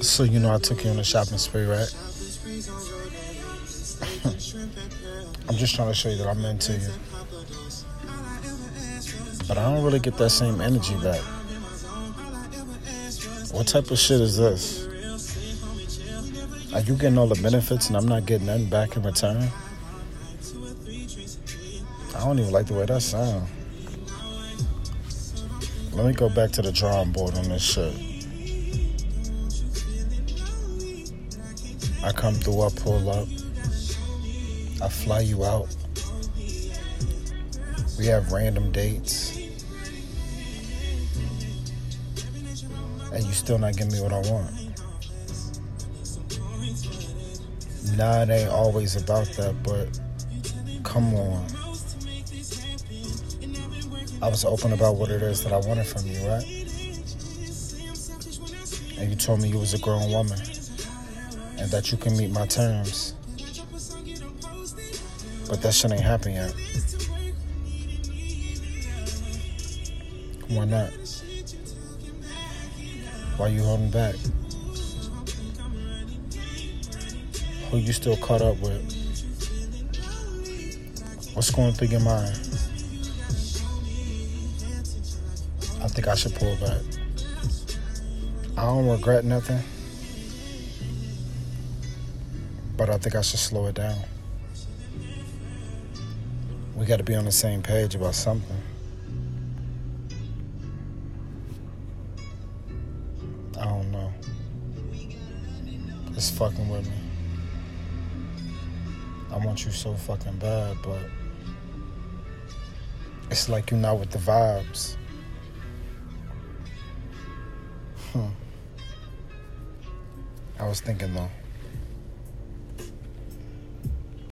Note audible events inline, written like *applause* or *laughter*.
So you know I took you on a shopping spree, right? *laughs* I'm just trying to show you that I'm into you. But I don't really get that same energy back. What type of shit is this? Are you getting all the benefits and I'm not getting nothing back in return? I don't even like the way that sounds. Let me go back to the drawing board on this shit. I come through, I pull up, I fly you out. We have random dates. And you still not giving me what I want. Nah, it ain't always about that, but come on. I was open about what it is that I wanted from you, right? And you told me you was a grown woman and that you can meet my terms. But that shit ain't happened yet. Why not? Why you holding back? Who you still caught up with? What's going through your mind? I think I should pull back. I don't regret nothing. But I think I should slow it down. We got to be on the same page about something. I don't know. It's fucking with me. I want you so fucking bad, but it's like you're not with the vibes. Hmm. I was thinking though.